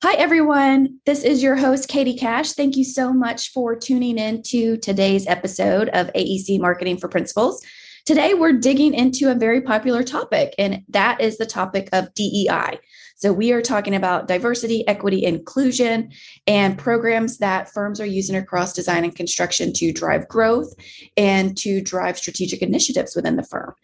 Hi, everyone. This is your host, Katie Cash. Thank you so much for tuning in to today's episode of AEC Marketing for Principals. Today, we're digging into a very popular topic, and that is the topic of DEI. So, we are talking about diversity, equity, inclusion, and programs that firms are using across design and construction to drive growth and to drive strategic initiatives within the firm.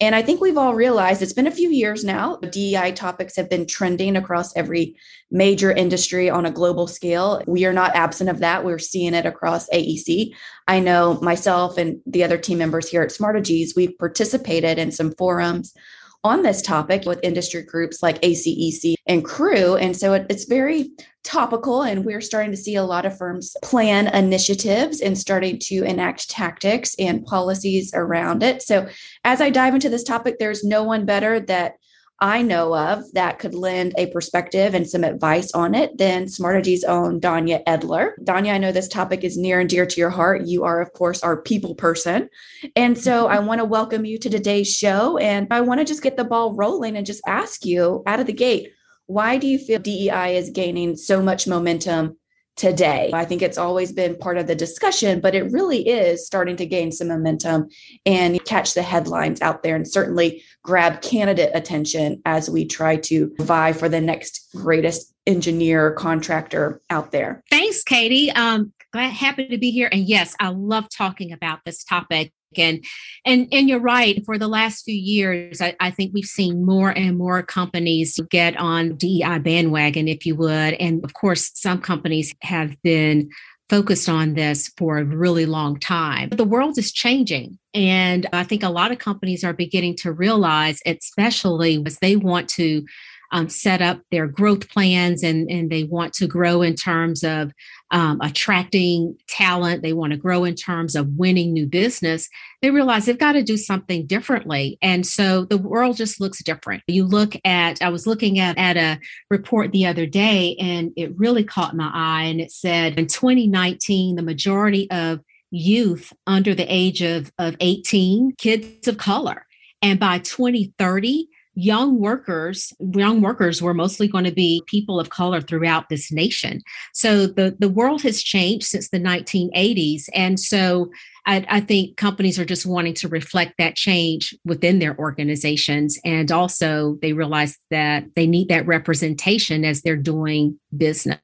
And I think we've all realized it's been a few years now. DEI topics have been trending across every major industry on a global scale. We are not absent of that. We're seeing it across AEC. I know myself and the other team members here at Smartegies, we've participated in some forums on this topic with industry groups like ACEC and CREW. And so it, it's very topical, and we're starting to see a lot of firms plan initiatives and starting to enact tactics and policies around it. So as I dive into this topic, there's no one better that I know of that could lend a perspective and some advice on it than Smartegies' own Danya Edler. Danya, I know this topic is near and dear to your heart. You are, of course, our people person. And so mm-hmm. I want to welcome you to today's show. And I want to just get the ball rolling and just ask you out of the gate why do you feel DEI is gaining so much momentum today. I think it's always been part of the discussion, but it really is starting to gain some momentum and catch the headlines out there and certainly grab candidate attention as we try to vie for the next greatest engineer contractor out there. Thanks, Katie. Um, glad happy to be here. And yes, I love talking about this topic and and and you're right for the last few years I, I, think we've seen more and more companies get on dei bandwagon if you would. And of course some companies have been focused on this for a really long time. But the world is changing and i think a lot of companies are beginning to realize especially as they want to um, set up their growth plans and, and they want to grow in terms of um, attracting talent, they want to grow in terms of winning new business, they realize they've got to do something differently. And so the world just looks different. You look at, I was looking at, at a report the other day and it really caught my eye. And it said in 2019, the majority of youth under the age of, of 18, kids of color. And by 2030, young workers young workers were mostly going to be people of color throughout this nation. So the the world has changed since the 1980s and so I, I, think companies are just wanting to reflect that change within their organizations. And also they realize that they need that representation as they're doing business.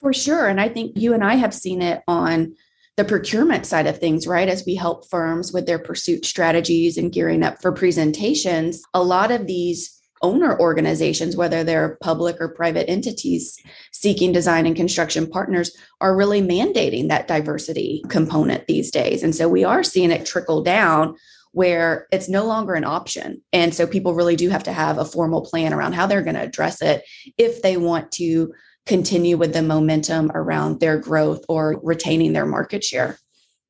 For sure. And i think you and i have seen it on the procurement side of things, right? As we help firms with their pursuit strategies and gearing up for presentations, a lot of these owner organizations, whether they're public or private entities seeking design and construction partners, are really mandating that diversity component these days. And so we are seeing it trickle down where it's no longer an option. And so people really do have to have a formal plan around how they're going to address it if they want to continue with the momentum around their growth or retaining their market share.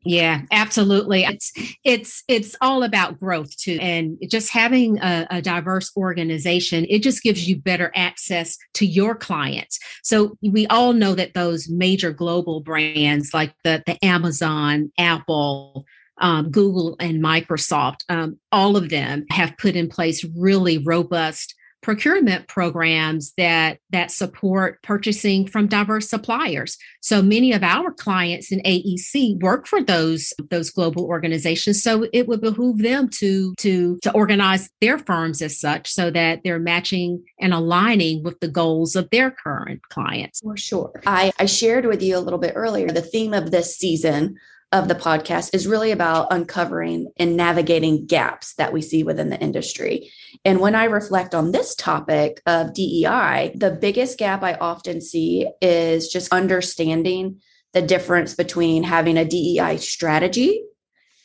Yeah, absolutely. It's it's it's all about growth too, and just having a, a, diverse organization, it just gives you better access to your clients. So we all know that those major global brands like the the Amazon, Apple, um, Google, and Microsoft, um, all of them have put in place really robust procurement programs that that support purchasing from diverse suppliers. So many of our clients in AEC work for those those global organizations. So it would behoove them to to to organize their firms as such so that they're matching and aligning with the goals of their current clients. For sure. I, I shared with you a little bit earlier the theme of this season of the podcast is really about uncovering and navigating gaps that we see within the industry. And when I reflect on this topic of DEI, the biggest gap I often see is just understanding the difference between having a DEI strategy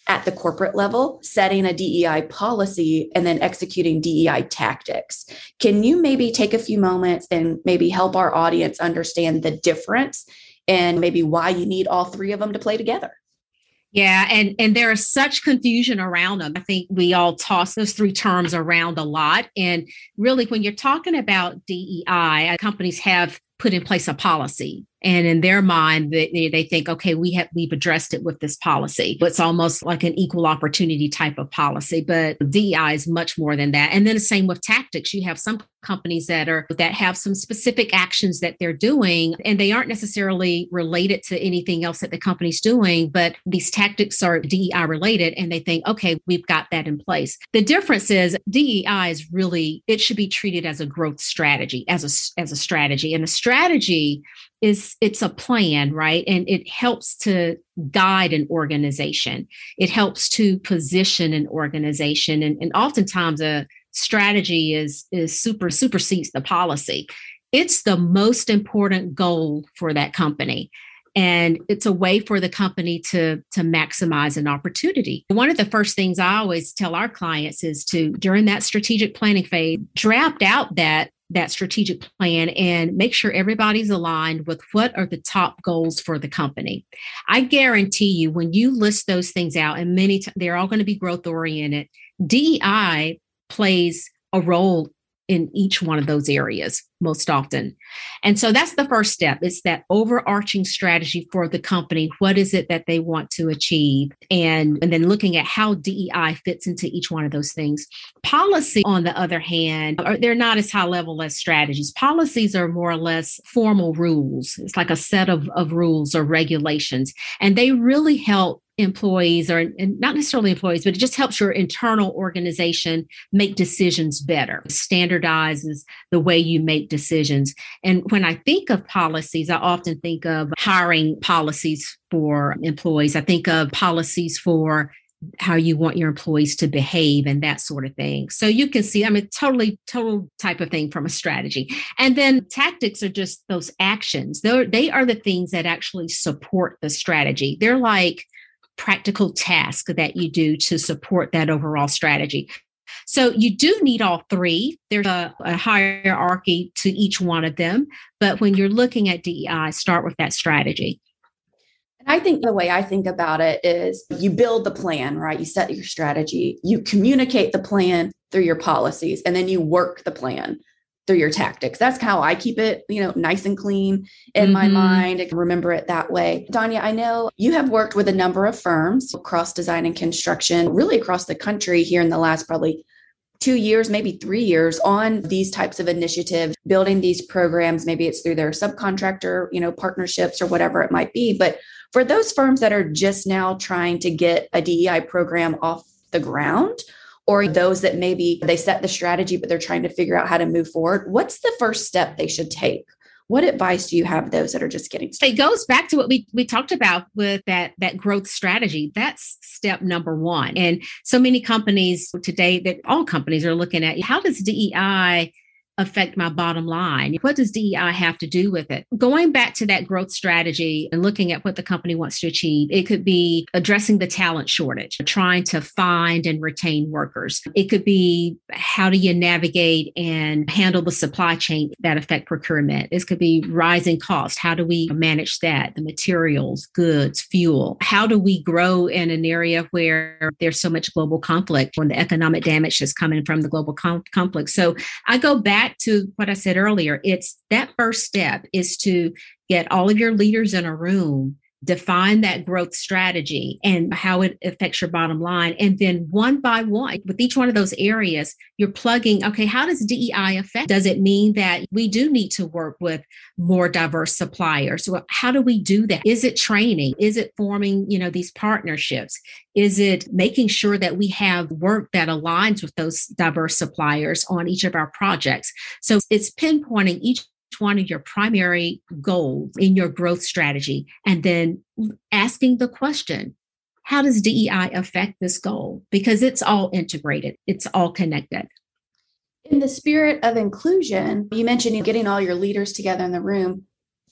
at the corporate level, setting a DEI policy, and then executing DEI tactics. Can you maybe take a few moments and maybe help our audience understand the difference and maybe why you need all three of them to play together? Yeah, and and there is such confusion around them. I think we all toss those three terms around a lot. And really, when you're talking about DEI, uh, companies have put in place a policy, and in their mind, they, they think, okay, we have we've addressed it with this policy. It's almost like an equal opportunity type of policy, but DEI is much more than that. And then the same with tactics. You have some companies that are that have some specific actions that they're doing and they aren't necessarily related to anything else that the company's doing, but these tactics are DEI related and they think, okay, we've got that in place. The difference is DEI is really it should be treated as a growth strategy, as a as a strategy. And a strategy is it's a plan, right? And it helps to guide an organization. It helps to position an organization. And, and oftentimes a strategy is is super supersedes the policy. It's the most important goal for that company and it's a way for the company to to maximize an opportunity one of the first things i always tell our clients is to during that strategic planning phase draft out that that strategic plan and make sure everybody's aligned with what are the top goals for the company. I guarantee you, when you list those things out, and many t- they're all going to be growth oriented, DEI plays a role in each one of those areas most often. And so that's the first step. It's that overarching strategy for the company. What is it that they want to achieve? And, and then looking at how DEI fits into each one of those things. Policy, on the other hand, are, they're not as high level as strategies. Policies are more or less formal rules. It's like a set of, of rules or regulations. And they really help employees or not necessarily employees but it just helps your internal organization make decisions better standardizes the way you make decisions and when i think of policies i often think of hiring policies for employees i think of policies for how you want your employees to behave and that sort of thing. So you can see, I mean, totally, total type of thing from a strategy. And then tactics are just those actions. They're, they are the things that actually support the strategy. They're like practical tasks that you do to support that overall strategy. So you do need all three. There's a, a, hierarchy to each one of them. But when you're looking at DEI, start with that strategy. And I think the way I think about it is you build the plan, right? You set your strategy, you communicate the plan through your policies, and then you work the plan through your tactics. That's how I keep it, you know, nice and clean in mm-hmm. my mind. I can remember it that way. Danya, I know you have worked with a number of firms across design and construction, really across the country here in the last probably two years, maybe three years on these types of initiatives, building these programs. Maybe it's through their subcontractor, you know, partnerships or whatever it might be. But for those firms that are just now trying to get a DEI program off the ground, or those that maybe they set the strategy, but they're trying to figure out how to move forward, what's the first step they should take? What advice do you have those that are just getting started? It goes back to what we, we talked about with that, that growth strategy. That's step number one. And so many companies today that all companies are looking at how does DEI affect my bottom line? What does DEI have to do with it? Going back to that growth strategy and looking at what the company wants to achieve, it could be addressing the talent shortage, trying to find and retain workers. It could be how do you navigate and handle the supply chain that affect procurement? This could be rising cost. How do we manage that? The materials, goods, fuel. How do we grow in an area where there's so much global conflict when the economic damage is coming from the global com- conflict? So I go back back to what I said earlier, it's that first step is to get all of your leaders in a room define that growth strategy and how it affects your bottom line. And then one by one, with each one of those areas, you're plugging, okay, how does DEI affect? Does it mean that we do need to work with more diverse suppliers? Well, how do we do that? Is it training? Is it forming, you know, these partnerships? Is it making sure that we have work that aligns with those diverse suppliers on each of our projects? So it's pinpointing each one of your primary goals in your growth strategy and then asking the question how does DEI affect this goal? Because it's all integrated, it's all connected. In the spirit of inclusion, you mentioned getting all your leaders together in the room.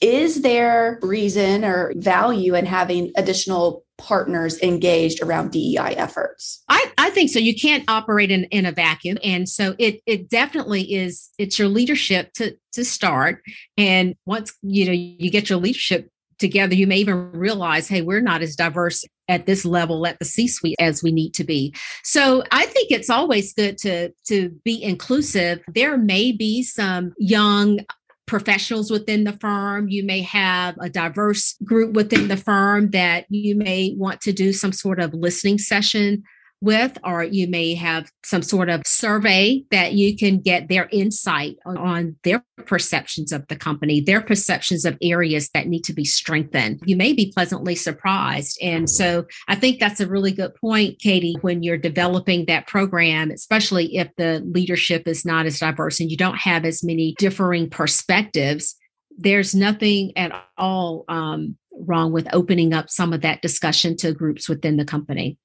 Is there reason or value in having additional partners engaged around DEI efforts? I, I think so. You can't operate in, in a vacuum. And so it it definitely is it's your leadership to to start. And once you know you get your leadership together, you may even realize, hey, we're not as diverse at this level at the C-suite as we need to be. So I think it's always good to to be inclusive. There may be some young professionals within the firm. You may have a diverse group within the firm that you may want to do some sort of listening session with, or you may have some sort of survey that you can get their insight on, their perceptions of the company, their perceptions of areas that need to be strengthened. You may be pleasantly surprised. And so I think that's a really good point, Katie, when you're developing that program, especially if the leadership is not as diverse and you don't have as many differing perspectives. There's nothing at all um, wrong with opening up some of that discussion to groups within the company.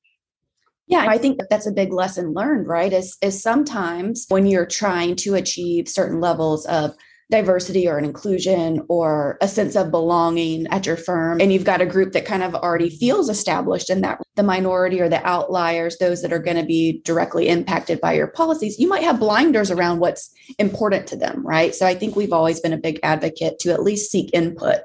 Yeah, I think that's a big lesson learned, right? Is is sometimes when you're trying to achieve certain levels of diversity or an inclusion or a sense of belonging at your firm and you've got a group that kind of already feels established in that the minority or the outliers those that are going to be directly impacted by your policies you might have blinders around what's important to them right so i think we've always been a big advocate to at least seek input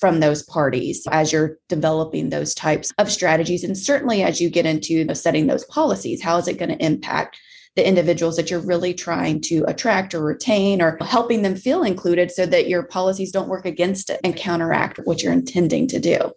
from those parties as you're developing those types of strategies and certainly as you get into setting those policies how is it going to impact the individuals that you're really trying to attract or retain or helping them feel included so that your policies don't work against it and counteract what you're intending to do.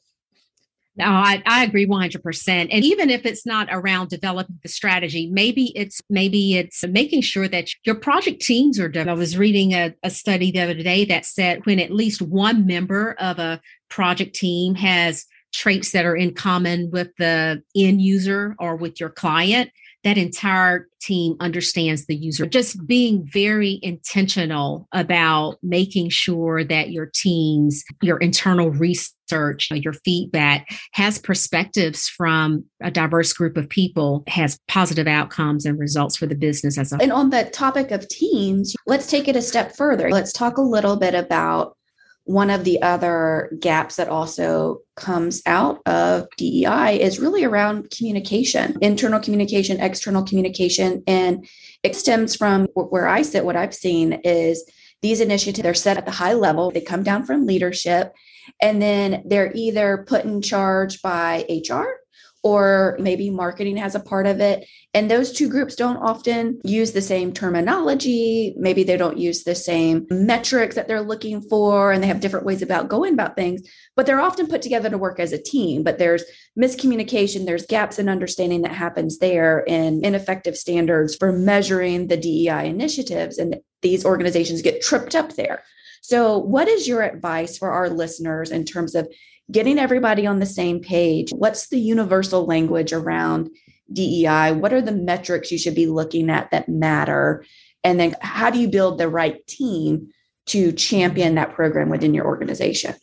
No, I, I agree 100%. And even if it's not around developing the strategy, maybe it's maybe it's making sure that your project teams are done. I was reading a, a study the other day that said when at least one member of a project team has traits that are in common with the end user or with your client, that entire team understands the user. Just being very intentional about making sure that your teams, your internal research, your feedback has perspectives from a diverse group of people, has positive outcomes and results for the business as a whole. And on the topic of teams, let's take it a step further. Let's talk a little bit about one of the other gaps that also comes out of DEI is really around communication, internal communication, external communication. And it stems from where I sit, what I've seen is these initiatives are set at the high level, they come down from leadership, and then they're either put in charge by HR or maybe marketing has a part of it. And those two groups don't often use the same terminology. Maybe they don't use the same metrics that they're looking for, and they have different ways about going about things, but they're often put together to work as a team. But there's miscommunication, there's gaps in understanding that happens there, and ineffective standards for measuring the DEI initiatives. And these organizations get tripped up there. So, what is your advice for our listeners in terms of getting everybody on the same page. What's the universal language around DEI? What are the metrics you should be looking at that matter? And then how do you build the right team to champion that program within your organization?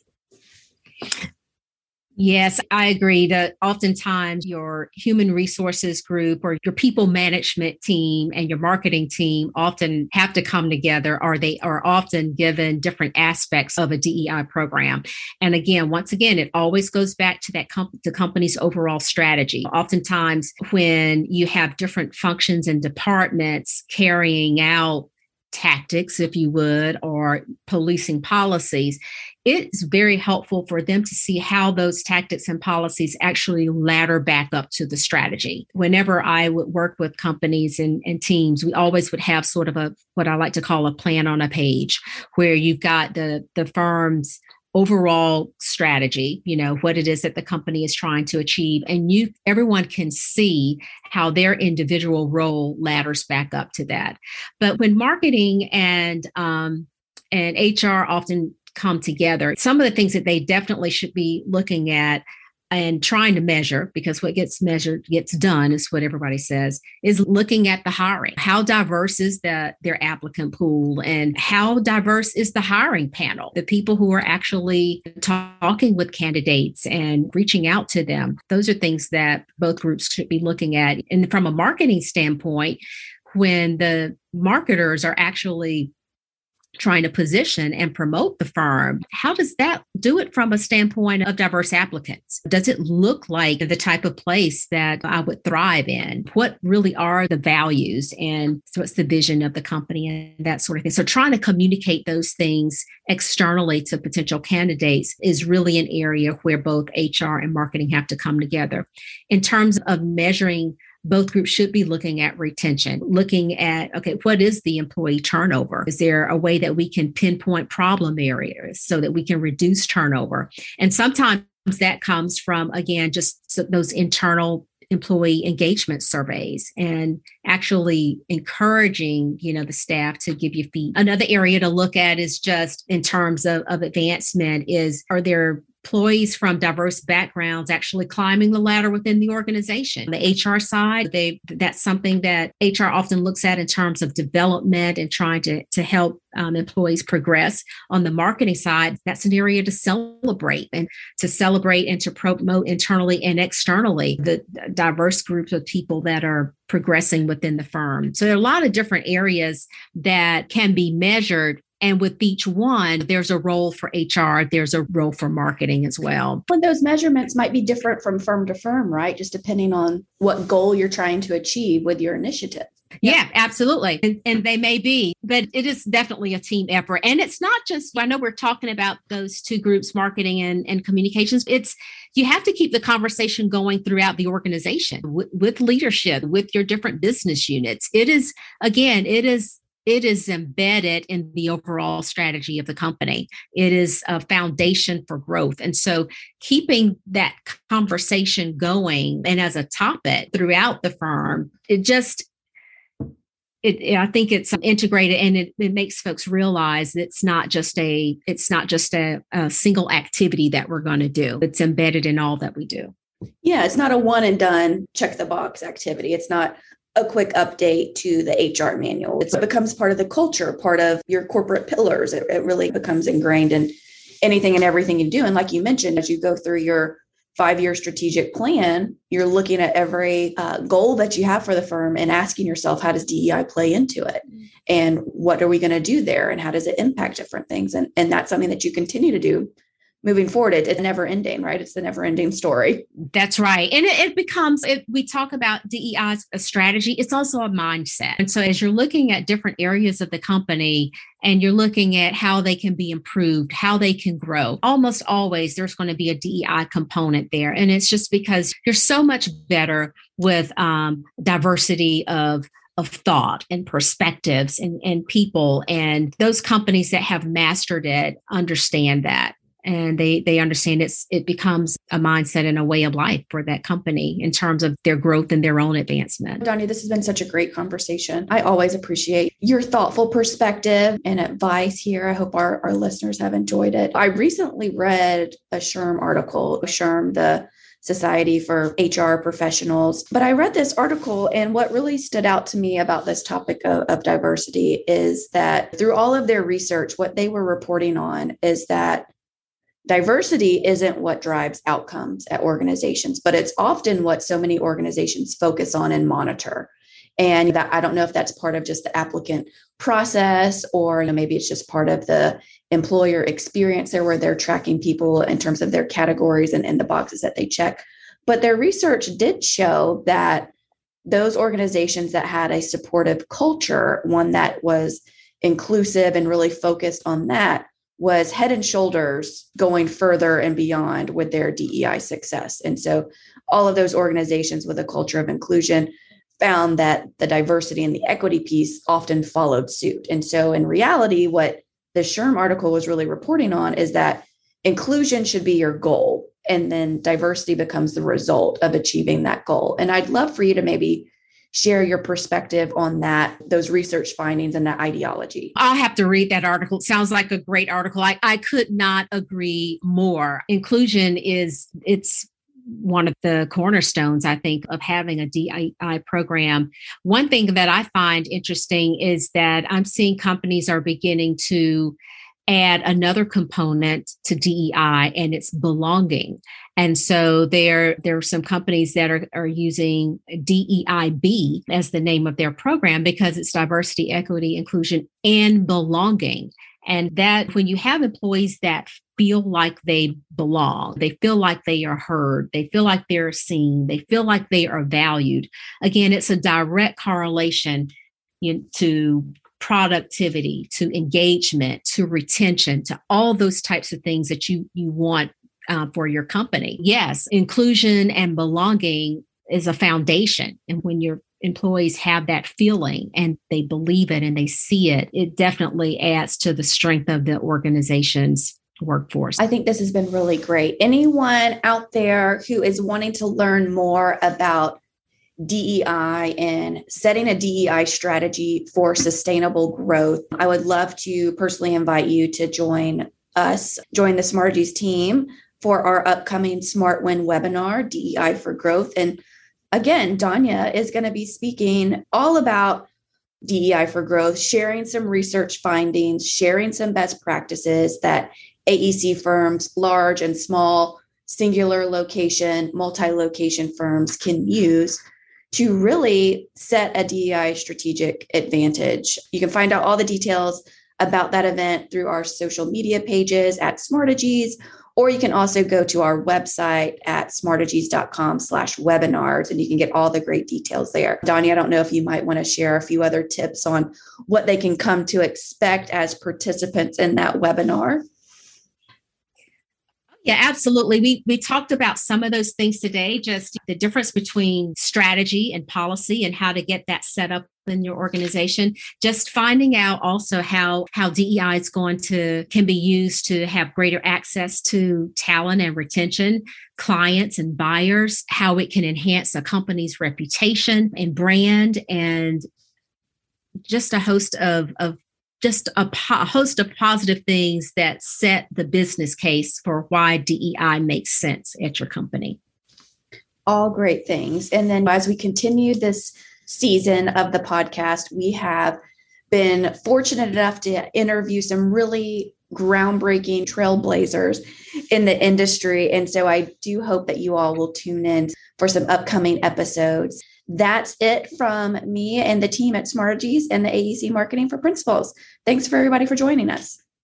Yes, I agree that oftentimes your human resources group or your people management team and your marketing team often have to come together or they are often given different aspects of a DEI program. And again, once again, it always goes back to that the company's overall strategy. Oftentimes when you have different functions and departments carrying out tactics, if you would, or policing policies, it's very helpful for them to see how those tactics and policies actually ladder back up to the strategy. Whenever I would work with companies and, and teams, we always would have sort of a what I like to call a plan on a page where you've got the the firm's overall strategy you know what it is that the company is trying to achieve and you everyone can see how their individual role ladders back up to that but when marketing and um, and hr often come together. Some of the things that they definitely should be looking at and trying to measure because what gets measured gets done is what everybody says is looking at the hiring. How diverse is the their applicant pool and how diverse is the hiring panel? The people who are actually talking with candidates and reaching out to them. Those are things that both groups should be looking at. And from a marketing standpoint when the marketers are actually trying to position and promote the firm, how does that do it from a standpoint of diverse applicants? Does it look like the type of place that I would thrive in? What really are the values and what's the vision of the company and that sort of thing? So, trying to communicate those things externally to potential candidates is really an area where both HR and marketing have to come together. In terms of measuring both groups should be looking at retention, looking at, okay, what is the employee turnover? Is there a way that we can pinpoint problem areas so that we can reduce turnover? And sometimes that comes from, again, just those internal employee engagement surveys and actually encouraging you know the staff to give you feedback another area to look at is just in terms of, of advancement is are there employees from diverse backgrounds actually climbing the ladder within the organization. The HR side, they that's something that HR often looks at in terms of development and trying to, to help um, employees progress. On the marketing side, that's an area to celebrate and to celebrate and to promote internally and externally the diverse groups of people that are progressing within the firm. So there are a lot of different areas that can be measured and with each one, there's a role for HR, there's a role for marketing as well. When those measurements might be different from firm to firm, right? Just depending on what goal you're trying to achieve with your initiative. Yeah, absolutely. And, and, they may be, but it is definitely a team effort. And it's not just, I know we're talking about those two groups, marketing and, and communications. It's, you have to keep the conversation going throughout the organization with, with leadership, with your different business units. It is, again, it is it is embedded in the overall strategy of the company. It is a foundation for growth. And so keeping that conversation going and as a topic throughout the firm, it just it, I think it's integrated and it, it, makes folks realize that it's not just a it's not just a, a single activity that we're going to do. It's embedded in all that we do. Yeah, it's not a one and done check the box activity. It's not a quick update to the HR manual. It's, it becomes part of the culture, part of your corporate pillars. It, it really becomes ingrained in anything and everything you do. And like you mentioned, as you go through your five year strategic plan, you're looking at every uh, goal that you have for the firm and asking yourself, how does DEI play into it? And what are we going to do there? And how does it impact different things? And, and that's something that you continue to do moving forward it, it's never ending right? It's the never ending story. That's right. And it, it becomes we talk about dei as a strategy it's also a mindset. And so as you're looking at different areas of the company and you're looking at how they can be improved how they can grow almost always there's going to be a dei component there. And it's just because you're so much better with um, diversity of of thought and perspectives and, and people. And those companies that have mastered it understand that and they they understand it's it becomes a mindset and a way of life for that company in terms of their growth and their own advancement. Danya, this has been such a great conversation. I always appreciate your thoughtful perspective and advice here. I hope our, our listeners have enjoyed it. I recently read a SHRM article, SHRM, the Society for HR Professionals. But I read this article, and what really stood out to me about this topic of, of, diversity is that through all of their research, what they were reporting on is that diversity isn't what drives outcomes at organizations, but it's often what so many organizations focus on and monitor. And that I don't know if that's part of just the applicant process or you know, maybe it's just part of the employer experience there where they're tracking people in terms of their categories and in the boxes that they check. But their research did show that those organizations that had a supportive culture, one that was inclusive and really focused on that, was head and shoulders going further and beyond with their DEI success. And so all of those organizations with a culture of inclusion found that the diversity and the equity piece often followed suit. And so in reality, what the SHRM article was really reporting on is that inclusion should be your goal. And then diversity becomes the result of achieving that goal. And I'd love for you to maybe share your perspective on that, those research findings and that ideology. I'll have to read that article. It sounds like a great article. I, I could not agree more. Inclusion is, it's one of the cornerstones, I think, of having a DEI program. One thing that I find interesting is that I'm seeing companies are beginning to add another component to DEI and it's belonging. And so there, there are some companies that are, are using DEIB as the name of their program because it's diversity, equity, inclusion, and belonging. And that when you have employees that feel like they belong, they feel like they are heard, they feel like they're seen, they feel like they are valued. Again, it's a direct correlation to productivity to engagement to retention to all those types of things that you you want uh, for your company yes inclusion and belonging is a foundation and when your employees have that feeling and they believe it and they see it it definitely adds to the strength of the organization's workforce. I think this has been really great. Anyone out there who is wanting to learn more about DEI and setting a DEI strategy for sustainable growth, I would love to personally invite you to join us, join the Smartegies team for our upcoming Smart Win webinar, DEI for Growth. And again, Danya is going to be speaking all about DEI for growth, sharing some research findings, sharing some best practices that AEC firms, large and small, singular location, multi location firms can use to really set a DEI strategic advantage. You can find out all the details about that event through our social media pages at Smartegies or you can also go to our website at smartegies.com slash webinars and you can get all the great details there. Danya, I don't know if you might want to share a few other tips on what they can come to expect as participants in that webinar. Yeah, absolutely. We we talked about some of those things today, just the difference between strategy and policy and how to get that set up in your organization. Just finding out also how how DEI is going to can be used to have greater access to talent and retention, clients and buyers, how it can enhance a company's reputation and brand and just a host of, of just a, po- host of positive things that set the business case for why DEI makes sense at your company. All great things. And then as we continue this season of the podcast, we have been fortunate enough to interview some really groundbreaking trailblazers in the industry. And so I do hope that you all will tune in for some upcoming episodes. That's it from me and the team at Smartegies and the AEC Marketing for Principals. Thanks for everybody for joining us.